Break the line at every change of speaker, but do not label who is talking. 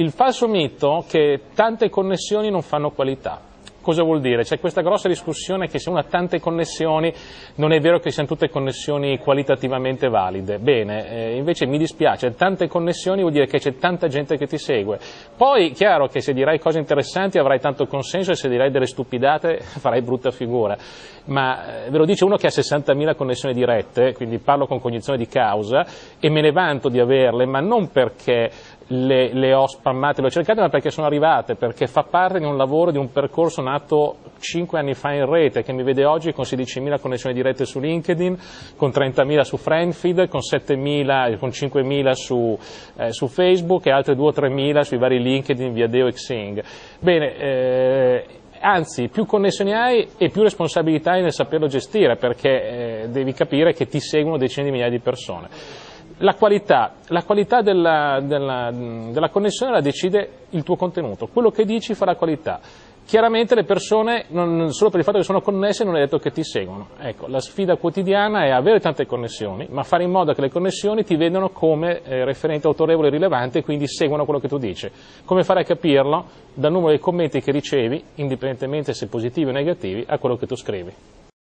il falso mito che tante connessioni non fanno qualità. Cosa vuol dire? C'è questa grossa discussione che se uno ha tante connessioni non è vero che siano tutte connessioni qualitativamente valide. Bene, eh, invece mi dispiace, tante connessioni vuol dire che c'è tanta gente che ti segue. Poi, chiaro che se dirai cose interessanti avrai tanto consenso e se dirai delle stupidate farai brutta figura. Ma eh, ve lo dice uno che ha 60.000 connessioni dirette, quindi parlo con cognizione di causa e me ne vanto di averle, ma non perché le, le, ho spammate, le ho cercate, ma perché sono arrivate, perché fa parte di un lavoro, di un percorso nato 5 anni fa in rete, che mi vede oggi con 16.000 connessioni dirette su LinkedIn, con 30.000 su Friendfeed, con 7.000, con 5.000 su, eh, su, Facebook e altre 2 o 3.000 sui vari LinkedIn, Viadeo e Xing. Bene, eh, anzi più connessioni hai e più responsabilità hai nel saperlo gestire perché eh, devi capire che ti seguono decine di migliaia di persone. La qualità, la qualità della, della, della, connessione la decide il tuo contenuto, quello che dici fa la qualità. Chiaramente le persone, non, solo per il fatto che sono connesse, non è detto che ti seguono. Ecco, la sfida quotidiana è avere tante connessioni, ma fare in modo che le connessioni ti vedano come eh, referente autorevole e rilevante e quindi seguano quello che tu dici. Come fare a capirlo? Dal numero dei commenti che ricevi, indipendentemente se positivi o negativi, a quello che tu scrivi.